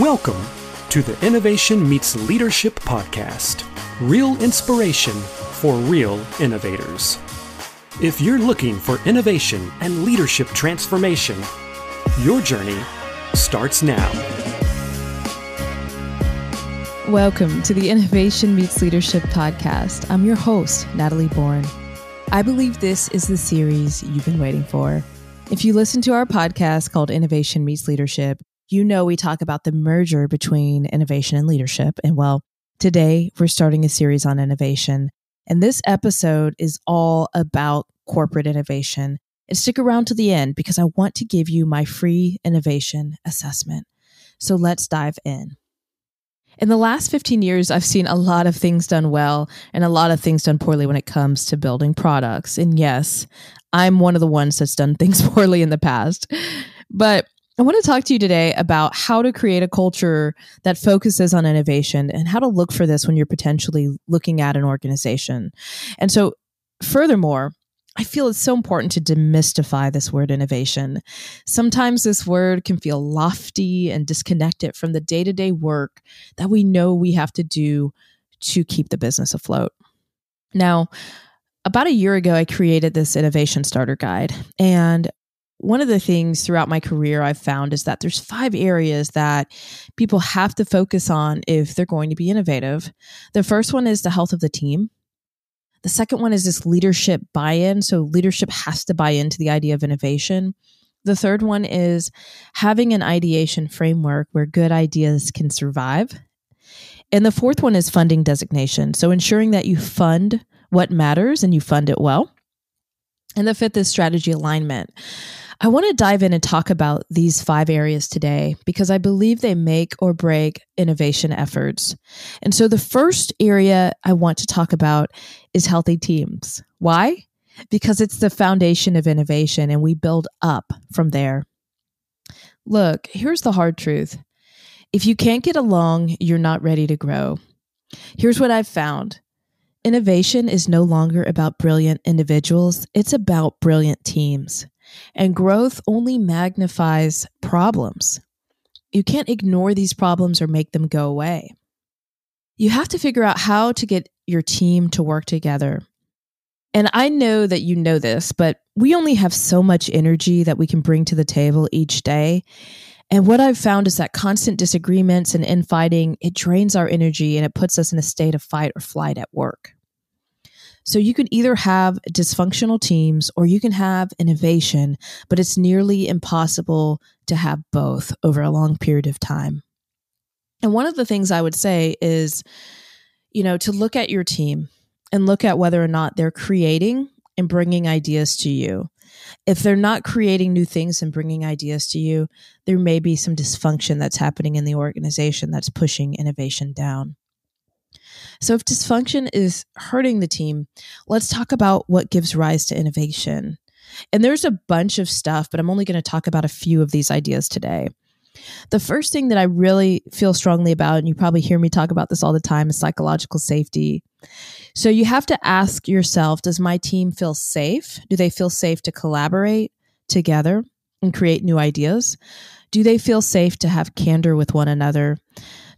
Welcome to the Innovation Meets Leadership podcast real inspiration for real innovators. If you're looking for innovation and leadership transformation, your journey starts now. Welcome to the Innovation Meets Leadership podcast. I'm your host, Natalie Born. I believe this is the series you've been waiting for. If you listen to our podcast called Innovation Meets Leadership, you know we talk about the merger between innovation and leadership. And well, today we're starting a series on innovation. And this episode is all about corporate innovation. And stick around to the end because I want to give you my free innovation assessment. So let's dive in. In the last 15 years, I've seen a lot of things done well and a lot of things done poorly when it comes to building products. And yes, I'm one of the ones that's done things poorly in the past. But I want to talk to you today about how to create a culture that focuses on innovation and how to look for this when you're potentially looking at an organization. And so, furthermore, I feel it's so important to demystify this word innovation. Sometimes this word can feel lofty and disconnected from the day to day work that we know we have to do to keep the business afloat. Now, about a year ago, I created this innovation starter guide. And one of the things throughout my career I've found is that there's five areas that people have to focus on if they're going to be innovative. The first one is the health of the team. The second one is this leadership buy in. So, leadership has to buy into the idea of innovation. The third one is having an ideation framework where good ideas can survive. And the fourth one is funding designation. So, ensuring that you fund what matters and you fund it well. And the fifth is strategy alignment. I want to dive in and talk about these five areas today because I believe they make or break innovation efforts. And so the first area I want to talk about is healthy teams. Why? Because it's the foundation of innovation and we build up from there. Look, here's the hard truth. If you can't get along, you're not ready to grow. Here's what I've found. Innovation is no longer about brilliant individuals, it's about brilliant teams. And growth only magnifies problems. You can't ignore these problems or make them go away. You have to figure out how to get your team to work together. And I know that you know this, but we only have so much energy that we can bring to the table each day. And what I've found is that constant disagreements and infighting, it drains our energy and it puts us in a state of fight or flight at work. So you can either have dysfunctional teams or you can have innovation, but it's nearly impossible to have both over a long period of time. And one of the things I would say is, you know, to look at your team and look at whether or not they're creating and bringing ideas to you. If they're not creating new things and bringing ideas to you, there may be some dysfunction that's happening in the organization that's pushing innovation down. So, if dysfunction is hurting the team, let's talk about what gives rise to innovation. And there's a bunch of stuff, but I'm only going to talk about a few of these ideas today. The first thing that I really feel strongly about, and you probably hear me talk about this all the time, is psychological safety. So you have to ask yourself Does my team feel safe? Do they feel safe to collaborate together and create new ideas? Do they feel safe to have candor with one another?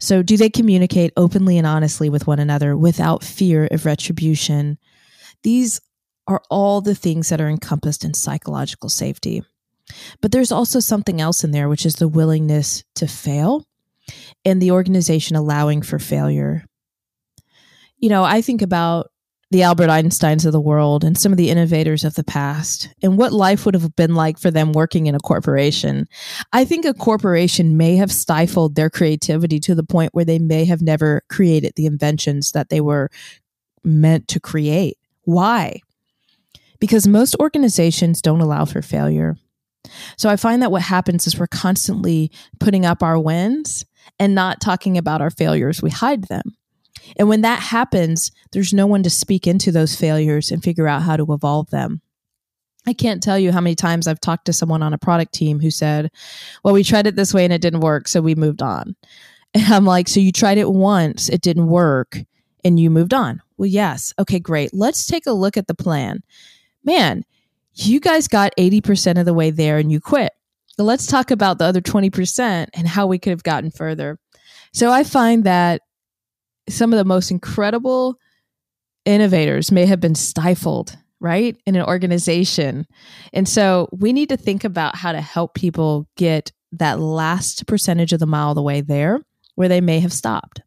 So, do they communicate openly and honestly with one another without fear of retribution? These are all the things that are encompassed in psychological safety. But there's also something else in there, which is the willingness to fail and the organization allowing for failure. You know, I think about the Albert Einsteins of the world and some of the innovators of the past and what life would have been like for them working in a corporation. I think a corporation may have stifled their creativity to the point where they may have never created the inventions that they were meant to create. Why? Because most organizations don't allow for failure. So I find that what happens is we're constantly putting up our wins and not talking about our failures. We hide them. And when that happens, there's no one to speak into those failures and figure out how to evolve them. I can't tell you how many times I've talked to someone on a product team who said, Well, we tried it this way and it didn't work, so we moved on. And I'm like, So you tried it once, it didn't work, and you moved on. Well, yes. Okay, great. Let's take a look at the plan. Man, you guys got 80% of the way there and you quit. let's talk about the other 20% and how we could have gotten further. So I find that some of the most incredible innovators may have been stifled, right, in an organization. And so we need to think about how to help people get that last percentage of the mile the way there where they may have stopped.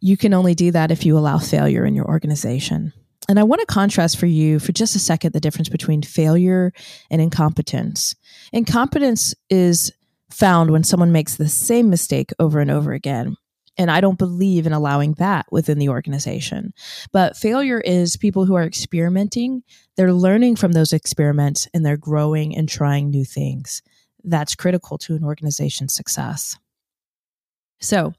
You can only do that if you allow failure in your organization. And I want to contrast for you for just a second the difference between failure and incompetence. Incompetence is found when someone makes the same mistake over and over again. And I don't believe in allowing that within the organization. But failure is people who are experimenting, they're learning from those experiments and they're growing and trying new things. That's critical to an organization's success. So,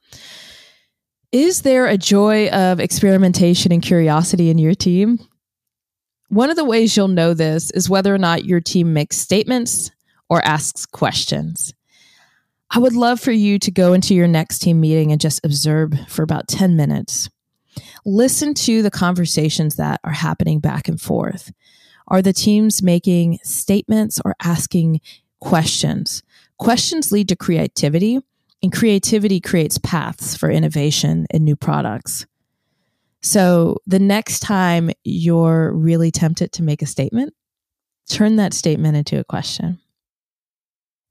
is there a joy of experimentation and curiosity in your team? One of the ways you'll know this is whether or not your team makes statements or asks questions. I would love for you to go into your next team meeting and just observe for about 10 minutes. Listen to the conversations that are happening back and forth. Are the teams making statements or asking questions? Questions lead to creativity, and creativity creates paths for innovation and new products. So the next time you're really tempted to make a statement, turn that statement into a question.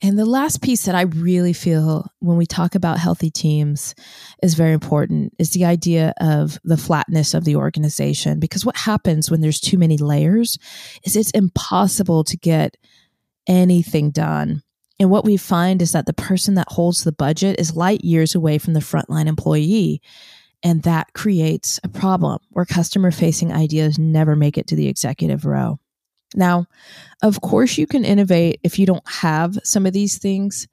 And the last piece that I really feel when we talk about healthy teams is very important is the idea of the flatness of the organization. Because what happens when there's too many layers is it's impossible to get anything done. And what we find is that the person that holds the budget is light years away from the frontline employee. And that creates a problem where customer facing ideas never make it to the executive row. Now, of course, you can innovate if you don't have some of these things,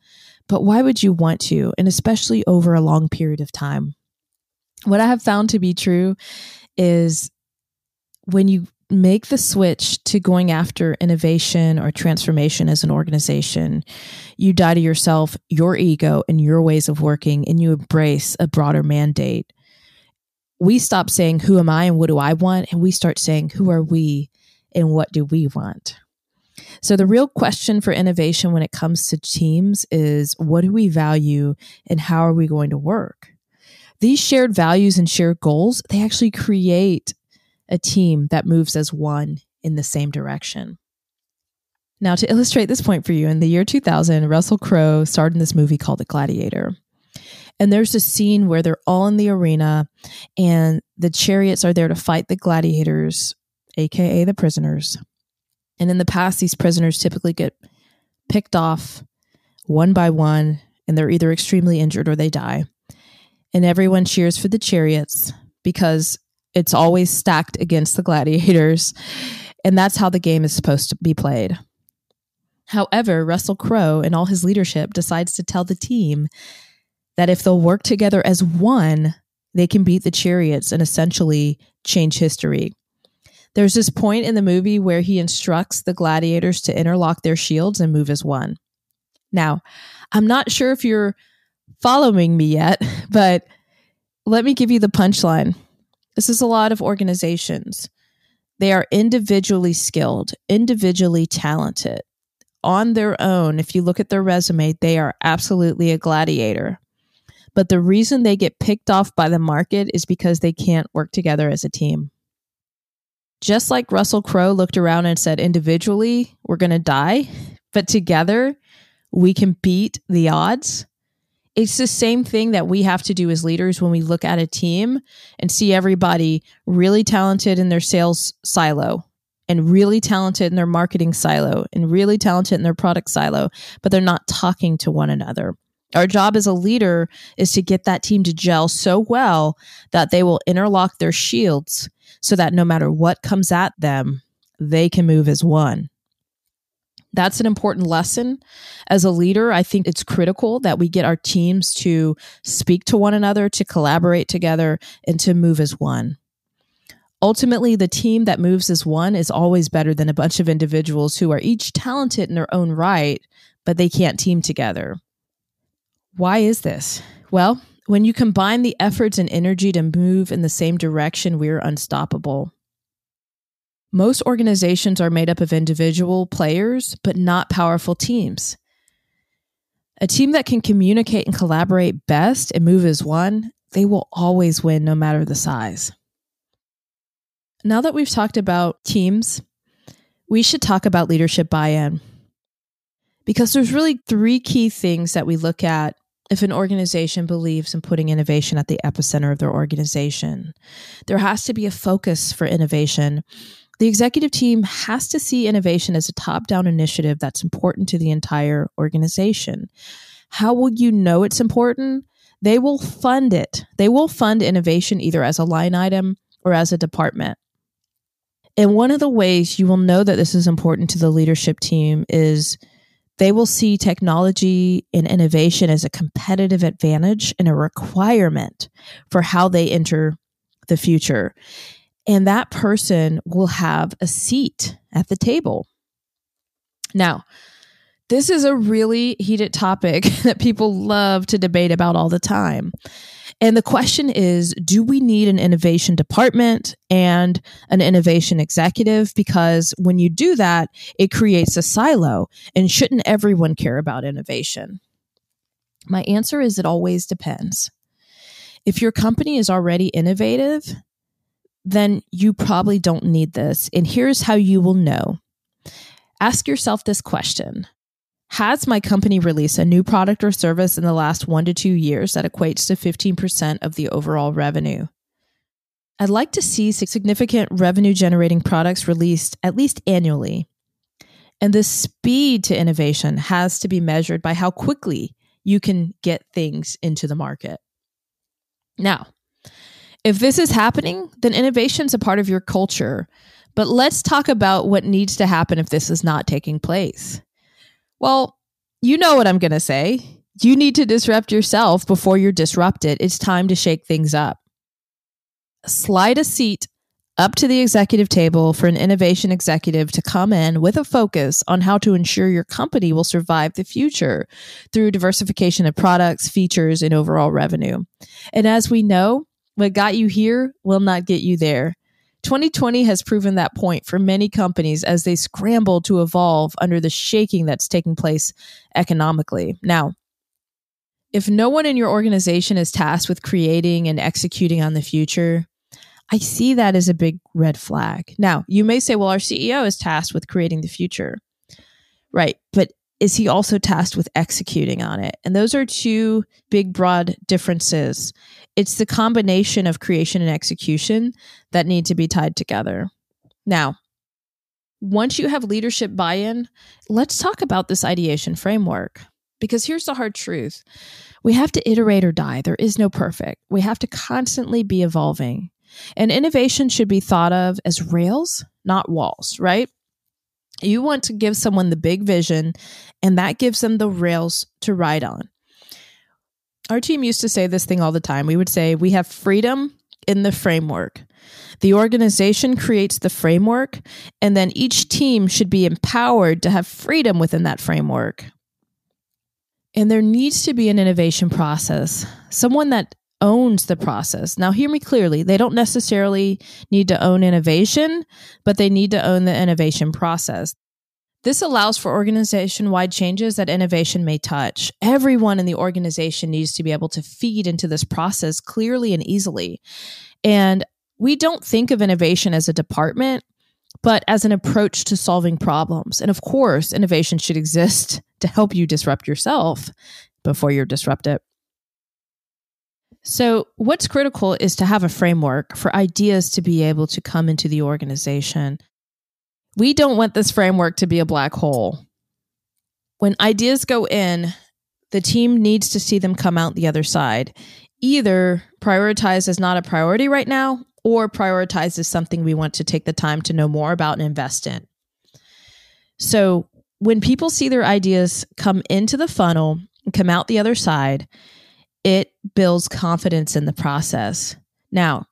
but why would you want to? And especially over a long period of time. What I have found to be true is when you make the switch to going after innovation or transformation as an organization, you die to yourself, your ego, and your ways of working, and you embrace a broader mandate. We stop saying, Who am I and what do I want? And we start saying, Who are we and what do we want? So, the real question for innovation when it comes to teams is what do we value and how are we going to work? These shared values and shared goals, they actually create a team that moves as one in the same direction. Now, to illustrate this point for you, in the year 2000, Russell Crowe starred in this movie called The Gladiator. And there's a scene where they're all in the arena and the chariots are there to fight the gladiators aka the prisoners. And in the past, these prisoners typically get picked off one by one, and they're either extremely injured or they die. And everyone cheers for the chariots because it's always stacked against the gladiators. And that's how the game is supposed to be played. However, Russell Crowe and all his leadership decides to tell the team that if they'll work together as one, they can beat the chariots and essentially change history. There's this point in the movie where he instructs the gladiators to interlock their shields and move as one. Now, I'm not sure if you're following me yet, but let me give you the punchline. This is a lot of organizations. They are individually skilled, individually talented. On their own, if you look at their resume, they are absolutely a gladiator. But the reason they get picked off by the market is because they can't work together as a team just like Russell Crowe looked around and said, individually, we're going to die, but together, we can beat the odds. It's the same thing that we have to do as leaders when we look at a team and see everybody really talented in their sales silo and really talented in their marketing silo and really talented in their product silo, but they're not talking to one another. Our job as a leader is to get that team to gel so well that they will interlock their shields so that no matter what comes at them, they can move as one. That's an important lesson. As a leader, I think it's critical that we get our teams to speak to one another, to collaborate together, and to move as one. Ultimately, the team that moves as one is always better than a bunch of individuals who are each talented in their own right, but they can't team together. Why is this? Well, when you combine the efforts and energy to move in the same direction, we're unstoppable. Most organizations are made up of individual players, but not powerful teams. A team that can communicate and collaborate best and move as one, they will always win no matter the size. Now that we've talked about teams, we should talk about leadership buy in. Because there's really three key things that we look at if an organization believes in putting innovation at the epicenter of their organization. There has to be a focus for innovation. The executive team has to see innovation as a top down initiative that's important to the entire organization. How will you know it's important? They will fund it. They will fund innovation either as a line item or as a department. And one of the ways you will know that this is important to the leadership team is they will see technology and innovation as a competitive advantage and a requirement for how they enter the future. And that person will have a seat at the table. Now, this is a really heated topic that people love to debate about all the time. And the question is do we need an innovation department and an innovation executive? Because when you do that, it creates a silo. And shouldn't everyone care about innovation? My answer is it always depends. If your company is already innovative, then you probably don't need this. And here's how you will know ask yourself this question has my company released a new product or service in the last one to two years that equates to 15% of the overall revenue? I'd like to see significant revenue generating products released at least annually. And the speed to innovation has to be measured by how quickly you can get things into the market. Now, if this is happening, then innovation is a part of your culture. But let's talk about what needs to happen if this is not taking place. Well, you know what I'm going to say. You need to disrupt yourself before you're disrupted. It's time to shake things up. Slide a seat up to the executive table for an innovation executive to come in with a focus on how to ensure your company will survive the future through diversification of products, features, and overall revenue. And as we know, what got you here will not get you there. 2020 has proven that point for many companies as they scramble to evolve under the shaking that's taking place economically. Now, if no one in your organization is tasked with creating and executing on the future, I see that as a big red flag. Now, you may say, well, our CEO is tasked with creating the future. Right. But is he also tasked with executing on it? And those are two big, broad differences. It's the combination of creation and execution that need to be tied together. Now, once you have leadership buy in, let's talk about this ideation framework. Because here's the hard truth we have to iterate or die. There is no perfect. We have to constantly be evolving. And innovation should be thought of as rails, not walls, right? You want to give someone the big vision, and that gives them the rails to ride on. Our team used to say this thing all the time. We would say, We have freedom in the framework. The organization creates the framework, and then each team should be empowered to have freedom within that framework. And there needs to be an innovation process, someone that owns the process. Now, hear me clearly. They don't necessarily need to own innovation, but they need to own the innovation process. This allows for organization wide changes that innovation may touch. Everyone in the organization needs to be able to feed into this process clearly and easily. And we don't think of innovation as a department, but as an approach to solving problems. And of course, innovation should exist to help you disrupt yourself before you're disrupted. So, what's critical is to have a framework for ideas to be able to come into the organization. We don't want this framework to be a black hole. When ideas go in, the team needs to see them come out the other side. Either prioritized as not a priority right now, or prioritized as something we want to take the time to know more about and invest in. So, when people see their ideas come into the funnel and come out the other side, it builds confidence in the process. Now,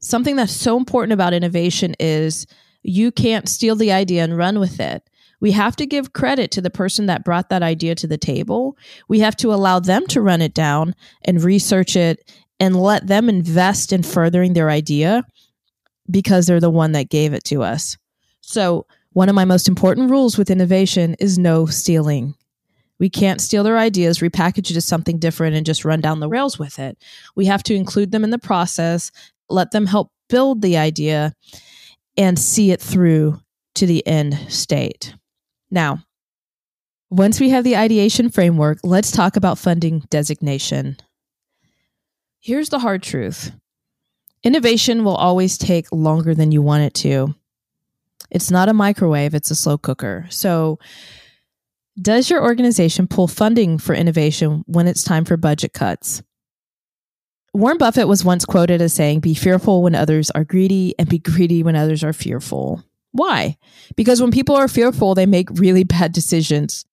something that's so important about innovation is you can't steal the idea and run with it. We have to give credit to the person that brought that idea to the table. We have to allow them to run it down and research it and let them invest in furthering their idea because they're the one that gave it to us. So, one of my most important rules with innovation is no stealing. We can't steal their ideas, repackage it as something different, and just run down the rails with it. We have to include them in the process, let them help build the idea, and see it through to the end state. Now, once we have the ideation framework, let's talk about funding designation. Here's the hard truth innovation will always take longer than you want it to. It's not a microwave, it's a slow cooker. So, does your organization pull funding for innovation when it's time for budget cuts? Warren Buffett was once quoted as saying, Be fearful when others are greedy and be greedy when others are fearful. Why? Because when people are fearful, they make really bad decisions.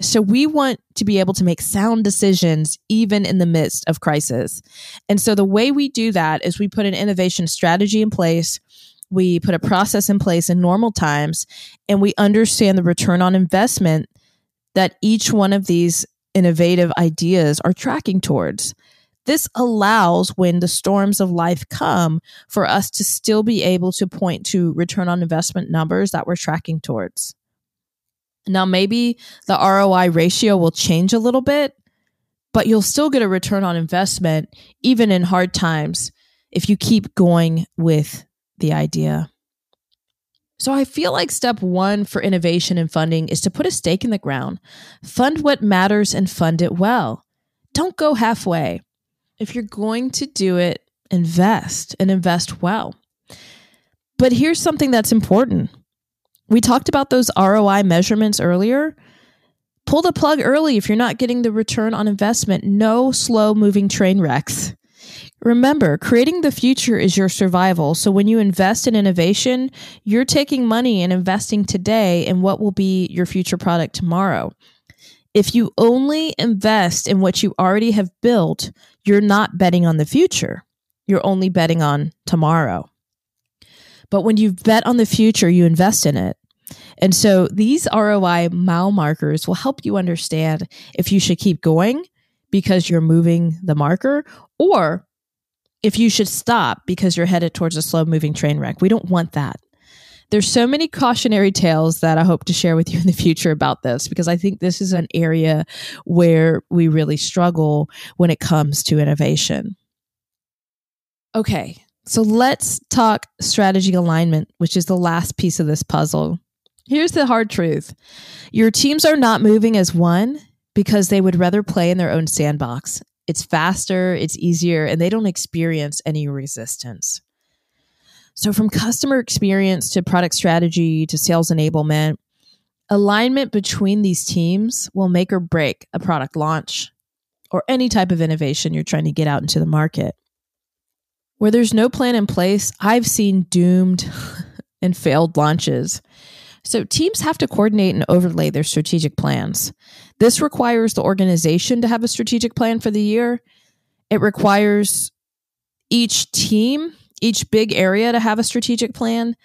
So we want to be able to make sound decisions even in the midst of crisis. And so the way we do that is we put an innovation strategy in place. We put a process in place in normal times and we understand the return on investment that each one of these innovative ideas are tracking towards. This allows when the storms of life come for us to still be able to point to return on investment numbers that we're tracking towards. Now, maybe the ROI ratio will change a little bit, but you'll still get a return on investment even in hard times if you keep going with the idea. So I feel like step one for innovation and funding is to put a stake in the ground. Fund what matters and fund it well. Don't go halfway. If you're going to do it, invest and invest well. But here's something that's important. We talked about those ROI measurements earlier. Pull the plug early if you're not getting the return on investment. No slow moving train wrecks. Remember, creating the future is your survival. So when you invest in innovation, you're taking money and investing today in what will be your future product tomorrow. If you only invest in what you already have built, you're not betting on the future. You're only betting on tomorrow. But when you bet on the future, you invest in it. And so these ROI mile markers will help you understand if you should keep going because you're moving the marker or if you should stop because you're headed towards a slow moving train wreck. We don't want that. There's so many cautionary tales that I hope to share with you in the future about this because I think this is an area where we really struggle when it comes to innovation. Okay, so let's talk strategy alignment, which is the last piece of this puzzle. Here's the hard truth your teams are not moving as one because they would rather play in their own sandbox it's faster, it's easier, and they don't experience any resistance. So, from customer experience to product strategy to sales enablement, alignment between these teams will make or break a product launch or any type of innovation you're trying to get out into the market. Where there's no plan in place, I've seen doomed and failed launches. So teams have to coordinate and overlay their strategic plans. This requires the organization to have a strategic plan for the year. It requires each team, each big area to have a strategic plan.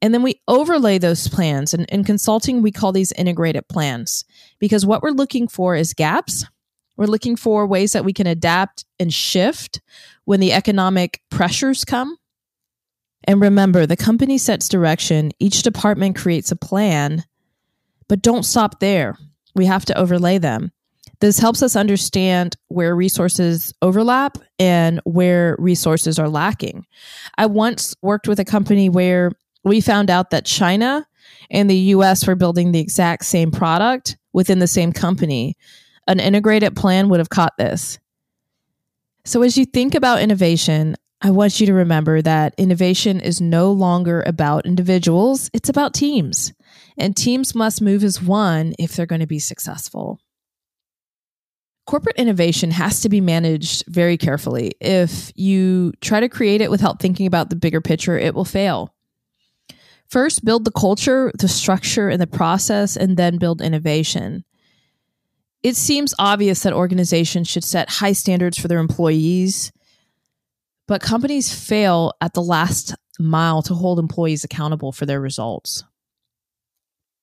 And then we overlay those plans. And in consulting, we call these integrated plans because what we're looking for is gaps. We're looking for ways that we can adapt and shift when the economic pressures come. And remember, the company sets direction, each department creates a plan, but don't stop there. We have to overlay them. This helps us understand where resources overlap and where resources are lacking. I once worked with a company where we found out that China and the US were building the exact same product within the same company. An integrated plan would have caught this. So, as you think about innovation, I want you to remember that innovation is no longer about individuals, it's about teams. And teams must move as one if they're going to be successful. Corporate innovation has to be managed very carefully. If you try to create it without thinking about the bigger picture, it will fail. First, build the culture, the structure, and the process, and then build innovation. It seems obvious that organizations should set high standards for their employees but companies fail at the last mile to hold employees accountable for their results.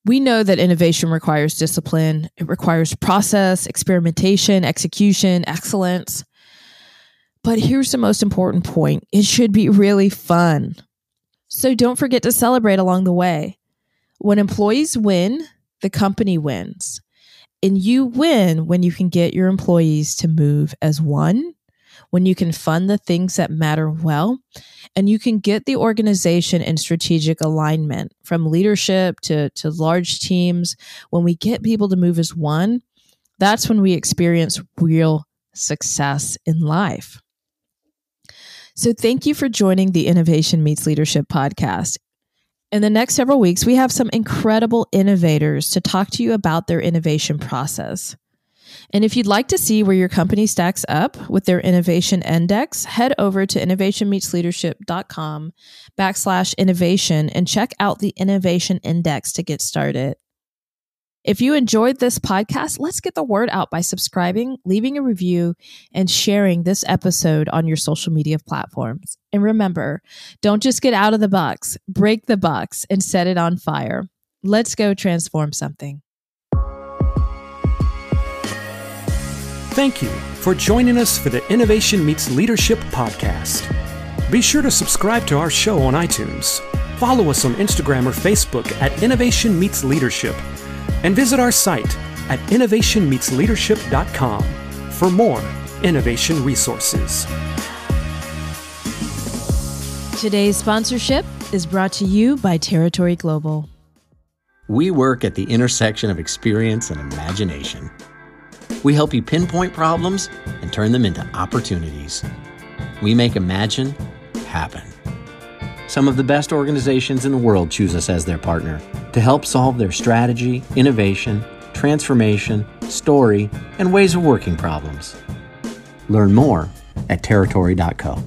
We know that innovation requires discipline, it requires process, experimentation, execution, excellence. But here's the most important point it should be really fun. So don't forget to celebrate along the way. When employees win, the company wins. And you win when you can get your employees to move as one, when you can fund the things that matter well, and you can get the organization in strategic alignment from leadership to, to large teams. When we get people to move as one, that's when we experience real success in life. So, thank you for joining the Innovation Meets Leadership podcast. In the next several weeks, we have some incredible innovators to talk to you about their innovation process. And if you'd like to see where your company stacks up with their innovation index, head over to innovationmeetsleadership.com backslash innovation and check out the innovation index to get started. If you enjoyed this podcast, let's get the word out by subscribing, leaving a review, and sharing this episode on your social media platforms. And remember, don't just get out of the box, break the box and set it on fire. Let's go transform something. Thank you for joining us for the Innovation Meets Leadership podcast. Be sure to subscribe to our show on iTunes. Follow us on Instagram or Facebook at Innovation Meets Leadership and visit our site at innovationmeetsleadership.com for more innovation resources. Today's sponsorship is brought to you by Territory Global. We work at the intersection of experience and imagination. We help you pinpoint problems and turn them into opportunities. We make imagine happen. Some of the best organizations in the world choose us as their partner to help solve their strategy, innovation, transformation, story, and ways of working problems. Learn more at territory.co.